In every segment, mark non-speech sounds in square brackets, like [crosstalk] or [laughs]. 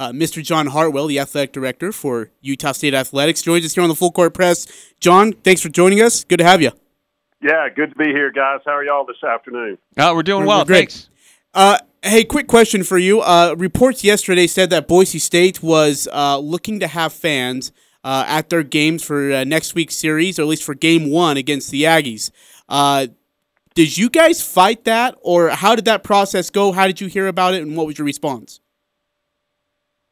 Uh, Mr. John Hartwell, the athletic director for Utah State Athletics, joins us here on the Full Court Press. John, thanks for joining us. Good to have you. Yeah, good to be here, guys. How are y'all this afternoon? Oh, we're doing well. We're great. Thanks. Uh, hey, quick question for you. Uh, reports yesterday said that Boise State was uh, looking to have fans uh, at their games for uh, next week's series, or at least for Game One against the Aggies. Uh, did you guys fight that, or how did that process go? How did you hear about it, and what was your response?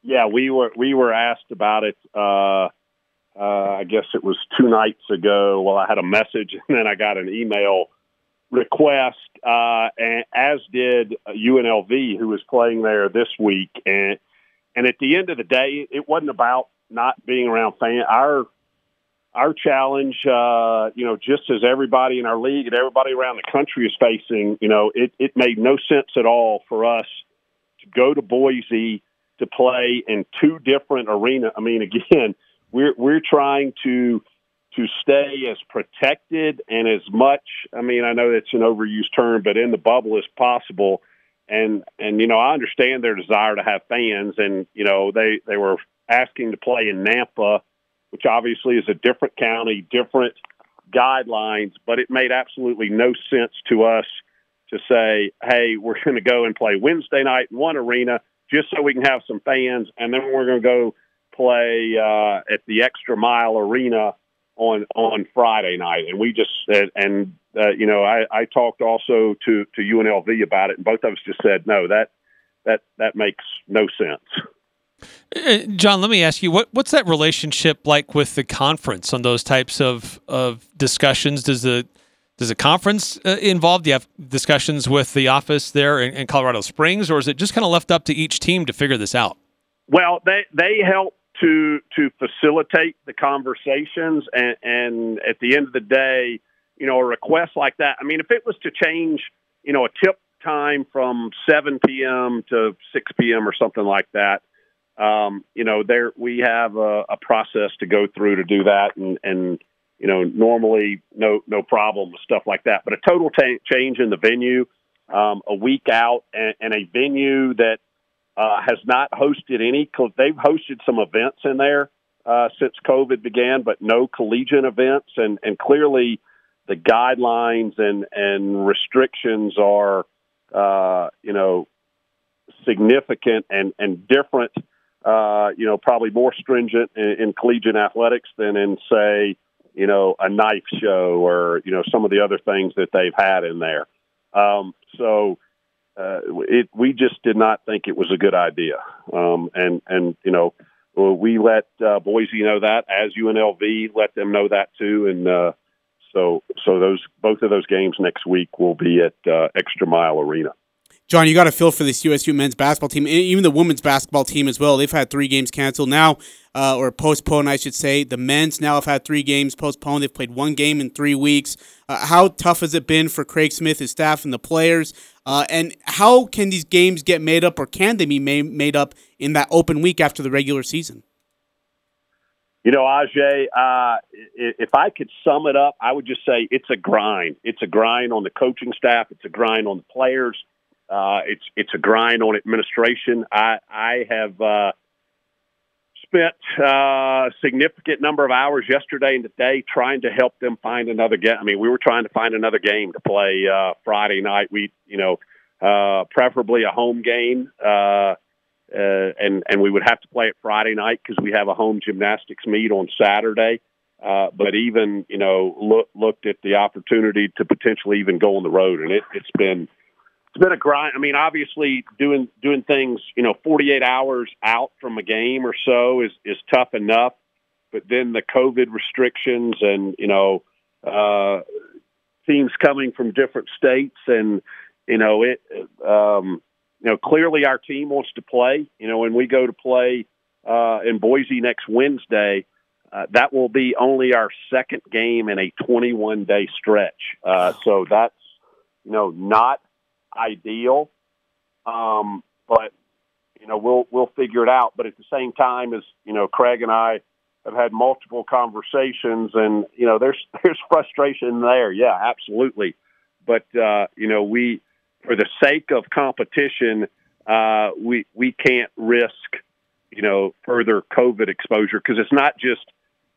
Yeah, we were we were asked about it. Uh, uh, I guess it was two nights ago. Well, I had a message, [laughs] and then I got an email request, uh, and as did UNLV, who was playing there this week. And and at the end of the day, it wasn't about not being around fans. Our our challenge, uh, you know, just as everybody in our league and everybody around the country is facing, you know, it, it made no sense at all for us to go to Boise to play in two different arenas. I mean, again, [laughs] we're we're trying to to stay as protected and as much. I mean, I know that's an overused term, but in the bubble as possible. And and you know, I understand their desire to have fans, and you know, they they were asking to play in Nampa, which obviously is a different county, different guidelines, but it made absolutely no sense to us to say, hey, we're [laughs] going to go and play Wednesday night in one arena just so we can have some fans, and then we're going to go play uh, at the Extra Mile Arena on on Friday night. And we just and uh, you know, I, I talked also to to UNLV about it, and both of us just said, no, that that that makes no sense. Uh, John, let me ask you what what's that relationship like with the conference on those types of of discussions? Does the does a conference uh, involve? Do you have discussions with the office there in, in Colorado Springs, or is it just kind of left up to each team to figure this out? Well, they they help to to facilitate the conversations, and, and at the end of the day, you know, a request like that. I mean, if it was to change, you know, a tip time from 7 p.m. to 6 p.m. or something like that, um, you know, there we have a, a process to go through to do that, and and you know, normally no no problem with stuff like that. But a total t- change in the venue, um, a week out, and, and a venue that uh, has not hosted any. They've hosted some events in there uh, since COVID began, but no collegiate events, and and clearly the guidelines and and restrictions are, uh, you know, significant and and different uh, you know, probably more stringent in, in collegiate athletics than in, say, you know, a knife show or you know some of the other things that they've had in there. Um, so uh, it, we just did not think it was a good idea, um, and and you know, we let uh, Boise know that as UNLV let them know that too, and uh, so so those both of those games next week will be at uh, Extra Mile Arena. John, you got to feel for this USU men's basketball team, even the women's basketball team as well. They've had three games canceled now, uh, or postponed, I should say. The men's now have had three games postponed. They've played one game in three weeks. Uh, how tough has it been for Craig Smith, his staff, and the players? Uh, and how can these games get made up, or can they be made, made up in that open week after the regular season? You know, Ajay, uh, if I could sum it up, I would just say it's a grind. It's a grind on the coaching staff. It's a grind on the players. Uh, it's it's a grind on administration. I I have uh, spent uh, a significant number of hours yesterday and today trying to help them find another game. I mean, we were trying to find another game to play uh, Friday night. We you know uh, preferably a home game. Uh, uh, and and we would have to play it Friday night because we have a home gymnastics meet on Saturday. Uh, but even you know look, looked at the opportunity to potentially even go on the road, and it, it's been it's been a grind. I mean, obviously doing doing things, you know, 48 hours out from a game or so is is tough enough. But then the COVID restrictions and you know uh, teams coming from different states and you know it. Um, you know, clearly our team wants to play. You know, when we go to play uh, in Boise next Wednesday, uh, that will be only our second game in a 21 day stretch. Uh, so that's you know not ideal. Um, but you know, we'll we'll figure it out. But at the same time, as you know, Craig and I have had multiple conversations, and you know, there's [laughs] there's frustration there. Yeah, absolutely. But uh, you know, we for the sake of competition, uh, we we can't risk you know, further COVID exposure because it's not just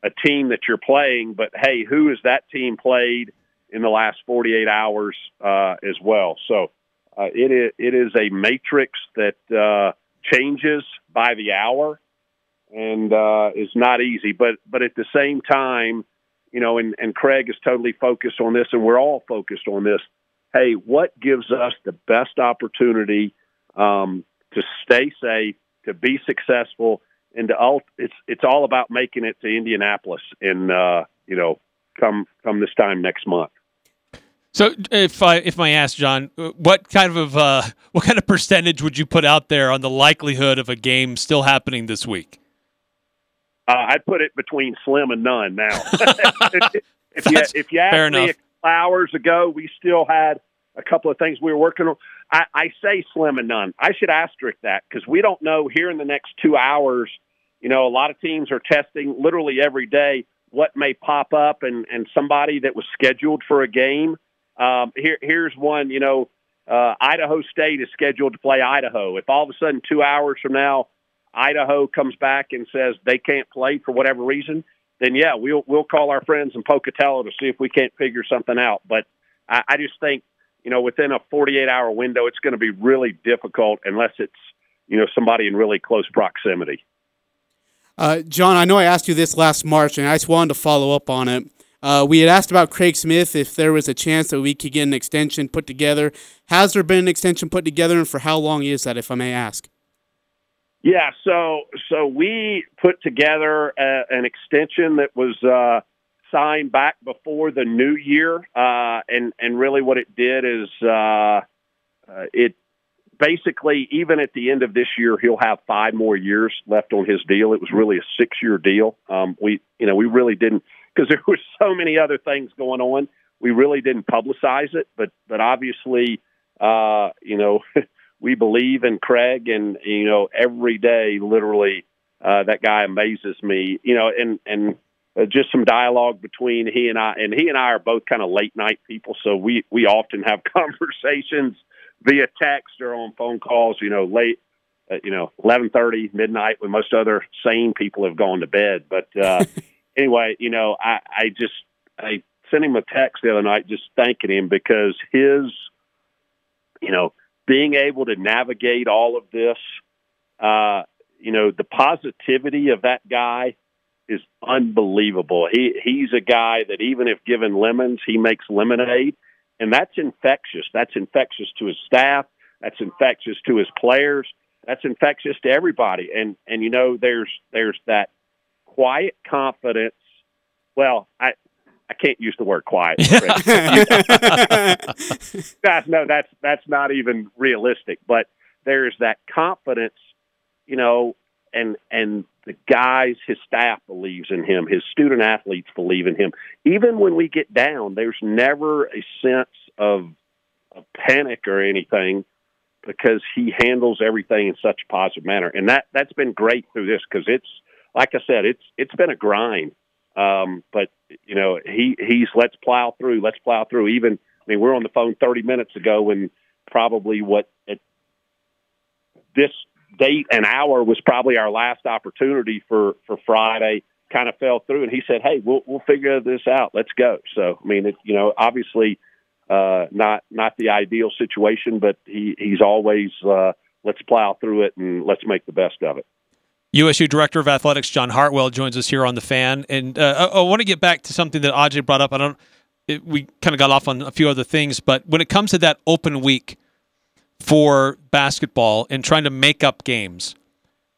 a team that you're playing, but hey, who has that team played in the last 48 hours uh, as well? So uh, it is it is a matrix that uh, changes by the hour and uh, is not easy. But but at the same time, you know, and, and Craig is totally focused on this, and we're all focused on this. Hey, what gives us the best opportunity um, to stay safe, to be successful, and to all, it's it's all about making it to Indianapolis, and uh, you know, come come this time next month. So, if I if I ask John, what kind of uh, [laughs] what kind of percentage would you put out there on the likelihood of a game still happening this week? Uh, I'd put it between slim and none now. [laughs] [laughs] if, you, if you asked me a couple hours ago, we still had a couple of things we were working on. I, I say slim and none. I should asterisk that because we don't know here in the next two hours. You know, a lot of teams are testing literally every day what may pop up, and and somebody that was scheduled for a game. Um, here, here's one. You know, uh, Idaho State is scheduled to play Idaho. If all of a sudden two hours from now Idaho comes back and says they can't play for whatever reason, then yeah, we'll we'll call our friends in Pocatello to see if we can't figure something out. But I, I just think you know within a 48 hour window, it's going to be really difficult unless it's you know somebody in really close proximity. Uh, John, I know I asked you this last March, and I just wanted to follow up on it. Uh, we had asked about Craig Smith if there was a chance that we could get an extension put together. Has there been an extension put together, and for how long is that, if I may ask? Yeah, so so we put together a, an extension that was uh, signed back before the new year, uh, and and really what it did is uh, uh, it basically even at the end of this year he'll have five more years left on his deal. It was really a six year deal. Um, we you know we really didn't because there were so many other things going on. We really didn't publicize it, but but obviously uh, you know. [laughs] we believe in Craig, and you know, every day, literally, uh, that guy amazes me. You know, and and uh, just some dialogue between he and I, and he and I are both kind of late night people, so we we often have [laughs] conversations via text or on phone calls. You know, late. Uh, you know, eleven thirty, midnight, when most other sane people have gone to bed. But uh, [laughs] anyway, you know, I, I just I sent him a text the other night, just thanking him because his, you know, being able to navigate all of this, uh, you know, the positivity of that guy is unbelievable. He he's a guy that even if given lemons, he makes lemonade, and that's infectious. That's infectious to his staff. That's infectious to his players. That's infectious to everybody. And and you know, there's there's that quiet confidence. Well, I I can't use the word quiet. [laughs] Guys, no, that's that's not even realistic. But there's that confidence, you know, and and the guys, his staff believes in him. His student athletes believe in him. Even when we get down, there's never a sense of, of panic or anything because he handles everything in such a positive manner. And that that's been great through this because it's like I said, it's it's been a grind. Um, but you know, he he's let's plow through, let's plow through. Even I mean, we're on the phone 30 minutes ago, and probably what at this date and hour was probably our last opportunity for for Friday. Kind of fell through, and he said, "Hey, we'll we'll figure this out. Let's go." So, I mean, it, you know, obviously, uh, not not the ideal situation, but he he's always uh, let's plow through it and let's make the best of it. USU Director of Athletics John Hartwell joins us here on the Fan, and uh, I, I, want to get back to something that Aj brought up. I don't. It, we kind of got off on a few other things, but when it comes to that open week for basketball and trying to make up games,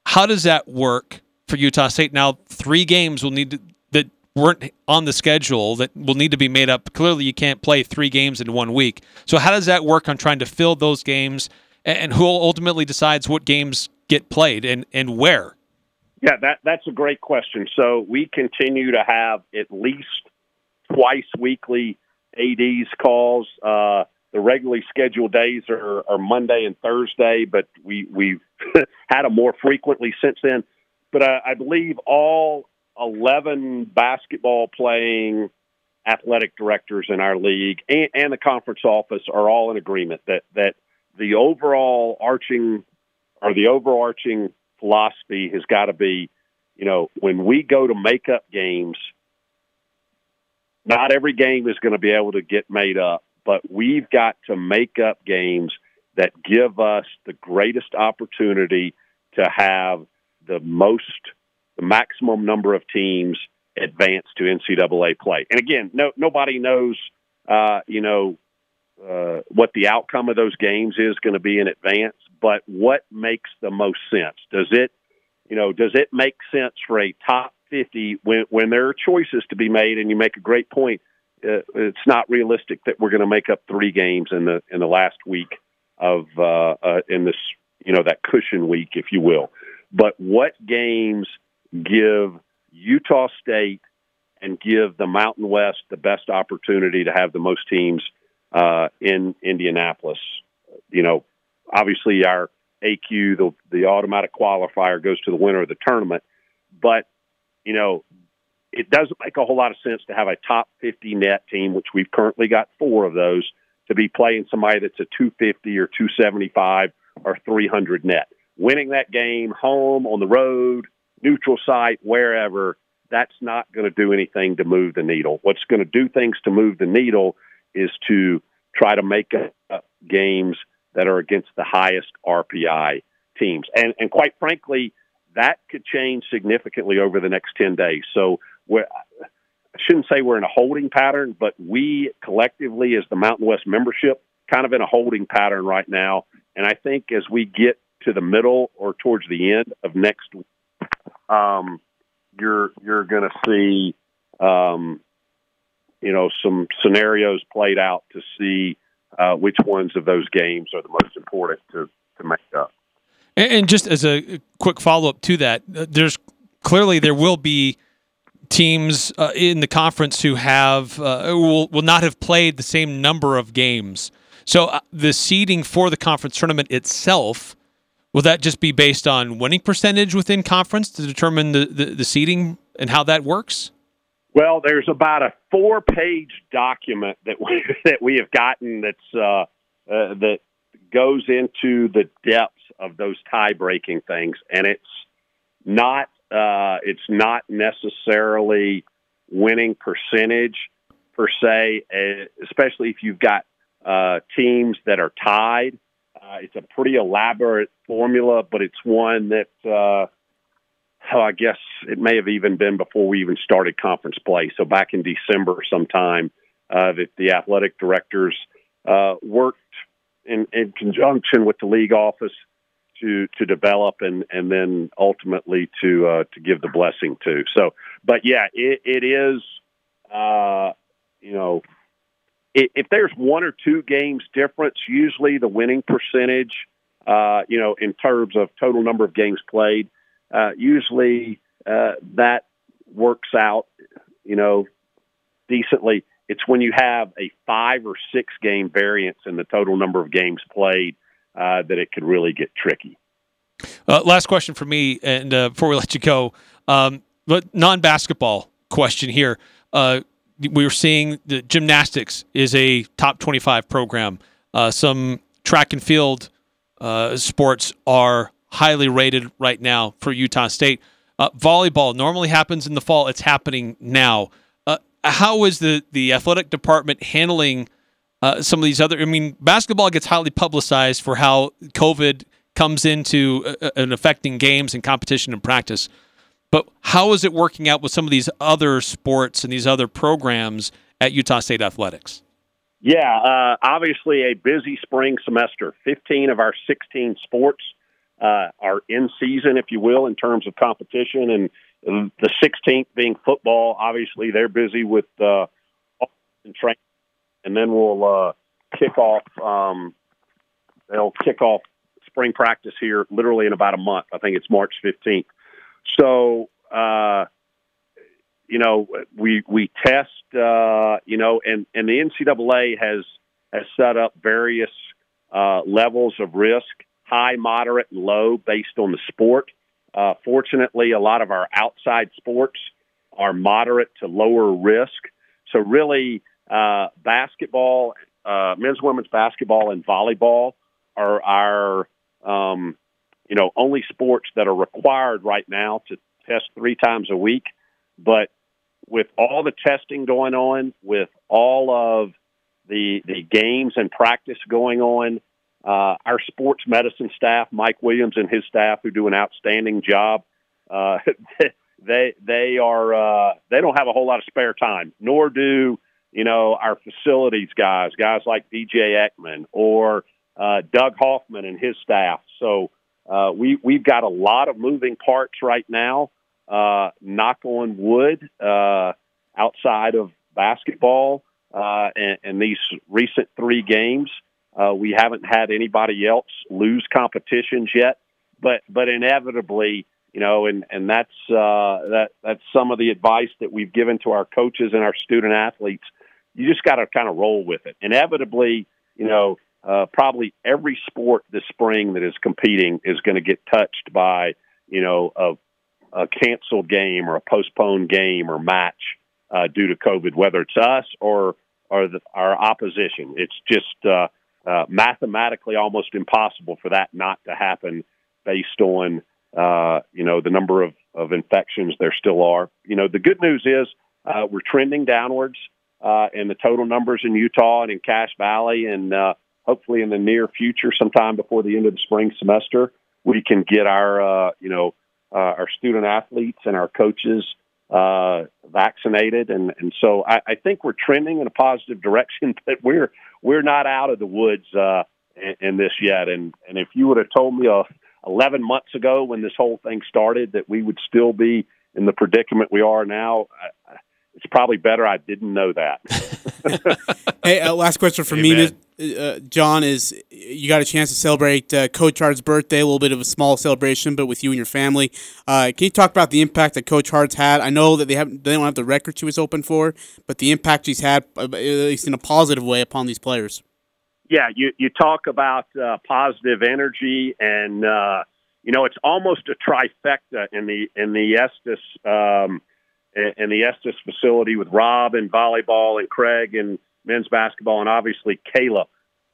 how does that work for Utah State? Now, three games will need to, that weren't on the schedule that will need to be made up. Clearly, you can't play three games in one week. So, how does that work on trying to fill those games, and, and who ultimately decides what games get played and and where? Yeah, that that's a great question. So we continue to have at least twice weekly ADs calls. Uh, the regularly scheduled days are, are Monday and Thursday, but we we've [laughs] had them more frequently since then. But I, I believe all eleven basketball playing athletic directors in our league and, and the conference office are all in agreement that that the overall arching or the overarching philosophy has got to be, you know, when we go to make up games, not every game is going to be able to get made up, but we've got to make up games that give us the greatest opportunity to have the most, the maximum number of teams advance to NCAA play. And again, no, nobody knows, uh, you know, uh, what the outcome of those games is going to be in advance, but what makes the most sense? Does it, you know, does it make sense for a top 50 when, when there are choices to be made? And you make a great point. Uh, it's not realistic that we're going to make up three games in the in the last week of uh, uh, in this you know that cushion week, if you will. But what games give Utah State and give the Mountain West the best opportunity to have the most teams uh, in Indianapolis? You know, obviously our AQ, the the automatic qualifier goes to the winner of the tournament, but you know it doesn't make a whole lot of sense to have a top 50 net team, which we've currently got four of those, to be playing somebody that's a 250 or 275 or 300 net. Winning that game home, on the road, neutral site, wherever, that's not going to do anything to move the needle. What's going to do things to move the needle is to try to make up games that are against the highest RPI teams. And, and quite frankly, that could change significantly over the next 10 days. So I shouldn't say we're in a holding pattern, but we collectively, as the Mountain West membership, kind of in a holding pattern right now. And I think as we get to the middle or towards the end of next, um, you're you're going to see, um, you know, some scenarios played out to see uh, which ones of those games are the most important to to make up. And just as a quick follow up to that, uh, there's clearly there will be teams uh, in the conference who have uh, will will not have played the same number of games. So uh, the seeding for the conference tournament itself will that just be based on winning percentage within conference to determine the, the, the seeding and how that works? Well, there's about a four-page document that we [laughs] that we have gotten that's uh, uh, that goes into the depths of those tie-breaking things, and it's not uh, it's not necessarily winning percentage per se, eh, especially if you've got uh, teams that are tied. Uh, it's a pretty elaborate formula, but it's one that uh, oh, I guess it may have even been before we even started conference play. So back in December sometime, uh, that the athletic directors uh, worked in, in conjunction with the league office to to develop and and then ultimately to uh, to give the blessing to. So, but yeah, it, it is. Uh, you know, if, there's one or two games difference, usually the winning percentage, uh, you know, in terms of total number of games played, uh, usually uh, that works out, you know, decently. It's when you have a five or six game variance in the total number of games played uh, that it could really get tricky. Uh, last question for me, and uh, before we [laughs] let you go, um, but non-basketball question here. We are seeing the gymnastics is a top 25 program. Some track and field sports are highly rated right now for Utah State. Uh, volleyball normally happens in the fall. It's happening now. how is the the athletic department handling? uh, some of these other. I mean, basketball gets highly publicized for how COVID comes into uh, uh, and affecting games and competition and practice. But how is it working out with some of these other sports and these other programs at Utah State Athletics? Yeah, uh, obviously a busy spring semester. 15 of our 16 sports uh, are in season, if you will, in terms of competition. And the 16th being football, obviously they're busy with uh, training and then we'll uh, kick off. Um, they'll kick off spring practice here literally in about a month. I think it's March 15th. So, uh, you know, we we test, uh, you know, and and the NCAA has has set up various uh, levels of risk, high, moderate, and low, based on the sport. Uh, fortunately, a lot of our outside sports are moderate to lower risk. So, really, uh, basketball, uh, men's, women's basketball, and volleyball are our, um, you know, only sports that are required right now to test three times a week. But with all the testing going on, with all of the the games and practice going on, uh, our sports medicine staff, Mike Williams and his staff, who do an outstanding job, uh, [laughs] they they are uh, they don't have a whole lot of spare time. Nor do you know our facilities guys, guys like DJ Ekman or uh, Doug Hoffman and his staff. So uh, we we've got a lot of moving parts right now. Uh, knock on wood. Uh, outside of basketball uh, and, and these recent three games, uh, we haven't had anybody else lose competitions yet. But but inevitably, you know, and and that's uh, that that's some of the advice that we've given to our coaches and our student athletes. You just got to kind of roll with it. Inevitably, you know, uh, probably every sport this spring that is competing is going to get touched by you know a, a canceled game or a postponed game or match uh, due to COVID, whether it's us or or the, our opposition. It's just uh, uh, mathematically almost impossible for that not to happen based on uh, you know the number of, of infections there still are. You know the good news is uh, we're trending downwards uh, in the total numbers in Utah and in Cache Valley, and uh, hopefully in the near future, sometime before the end of the spring semester, we can get our uh, you know uh, our student athletes and our coaches uh, vaccinated, and and so I, I think we're trending in a positive [laughs] direction, but we're we're not out of the woods uh, in, in this yet. And and if you would have told me uh, 11 months ago when this whole thing started that we would still be in the predicament we are now, I, it's probably better I didn't know that. [laughs] hey, uh, last question for Amen. me, uh, John, is you got a chance to celebrate uh, Coach Ard's birthday, a little bit of a small celebration, but with you and your family. Uh, can you talk about the impact that Coach Ard's had? I know that they haven't, they don't have the record she was open for, but the impact she's had, uh, at least in a positive way, upon these players. Yeah, you you talk about uh, positive energy and. you know, it's almost a trifecta in the in the Estes um, in the Estes facility with Rob and volleyball and Craig and men's basketball and obviously Kayla.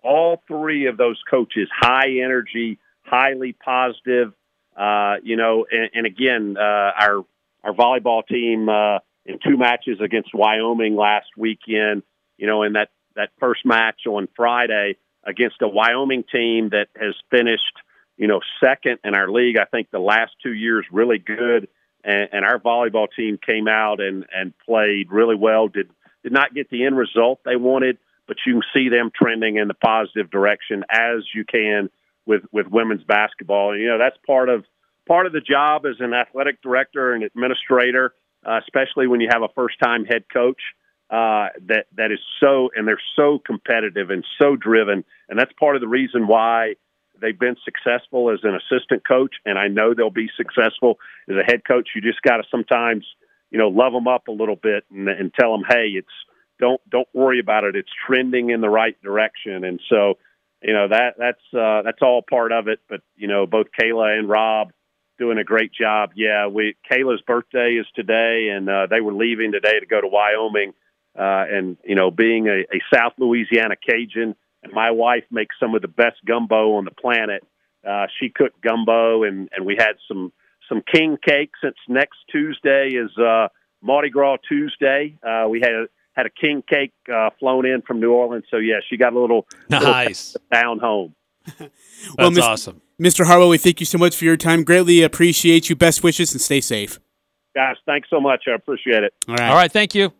All three of those coaches, high energy, highly positive. Uh, you know, and, and again, uh, our our volleyball team uh, in two matches against Wyoming last weekend. You know, in that that first match on Friday against a Wyoming team that has finished, you know, second in our league. I think the last two years really good and, and our volleyball team came out and and played really well. Did did not get the end result they wanted, but you can see them trending in the positive direction as you can with with women's basketball. And you know that's part of part of the job as an athletic director and administrator, uh, especially when you have a first time head coach. Uh, that that is so and they're so competitive and so driven, and that's part of the reason why they've been successful as an assistant coach, and I know they'll be successful as a head coach. You just got to sometimes, you know, love them up a little bit and, and tell them, hey, it's don't don't worry about it. It's trending in the right direction, and so you know that that's uh, that's all part of it. But you know, both Kayla and Rob doing a great job. Yeah, we Kayla's birthday is today, and uh, they were leaving today to go to Wyoming. Uh, and you know, being a, a South Louisiana Cajun my wife makes some of the best gumbo on the planet. Uh, she cooked gumbo, and and we had some some king cake. Since next Tuesday is uh, Mardi Gras Tuesday, uh, we had a, had a king cake uh, flown in from New Orleans. So yeah, she got a little nice little down home. [laughs] well, That's Mr. awesome, Mr. Hartwell. We thank you so much for your time. Greatly appreciate you. Best wishes and stay safe. Guys, thanks so much. I appreciate it. All right. All right. Thank you.